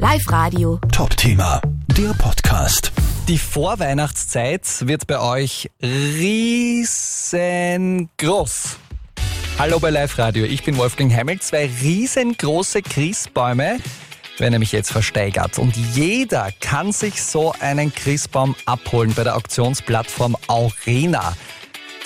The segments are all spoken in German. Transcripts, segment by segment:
Live Radio. Top-Thema, der Podcast. Die Vorweihnachtszeit wird bei euch riesengroß. Hallo bei Live Radio, ich bin Wolfgang Heimel. Zwei riesengroße Christbäume werden nämlich jetzt versteigert. Und jeder kann sich so einen Christbaum abholen bei der Auktionsplattform Aurena.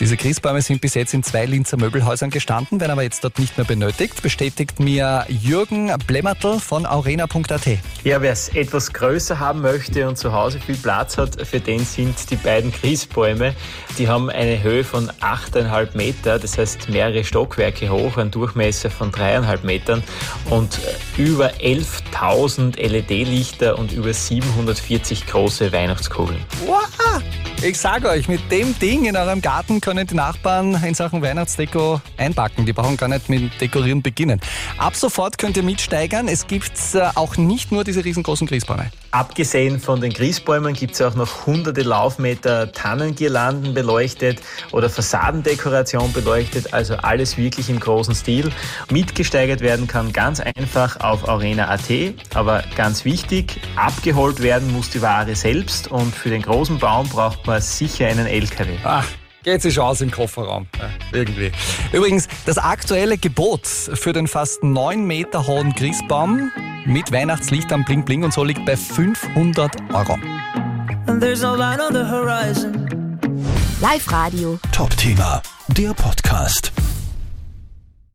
Diese Christbäume sind bis jetzt in zwei Linzer Möbelhäusern gestanden, werden aber jetzt dort nicht mehr benötigt, bestätigt mir Jürgen Blemmertl von aurena.at. Ja, wer es etwas größer haben möchte und zu Hause viel Platz hat, für den sind die beiden Christbäume. Die haben eine Höhe von 8,5 Meter, das heißt mehrere Stockwerke hoch, einen Durchmesser von 3,5 Metern und über 11.000 LED-Lichter und über 740 große Weihnachtskugeln. Wow! Ich sage euch, mit dem Ding in eurem Garten können die Nachbarn in Sachen Weihnachtsdeko einpacken. Die brauchen gar nicht mit Dekorieren beginnen. Ab sofort könnt ihr mitsteigern. Es gibt äh, auch nicht nur diese riesengroßen Christbäume. Abgesehen von den Christbäumen gibt es auch noch hunderte Laufmeter Tannengirlanden beleuchtet oder Fassadendekoration beleuchtet, also alles wirklich im großen Stil. Mitgesteigert werden kann ganz einfach auf arena.at, aber ganz wichtig, abgeholt werden muss die Ware selbst und für den großen Baum braucht man sicher einen LKW. Ach, geht sich aus im Kofferraum. Ja, irgendwie. Übrigens, das aktuelle Gebot für den fast 9 Meter hohen Christbaum mit Weihnachtslichtern Bling Bling und so liegt bei 500 Euro. And there's no line on the horizon. Live Radio. Top-Thema, der Podcast.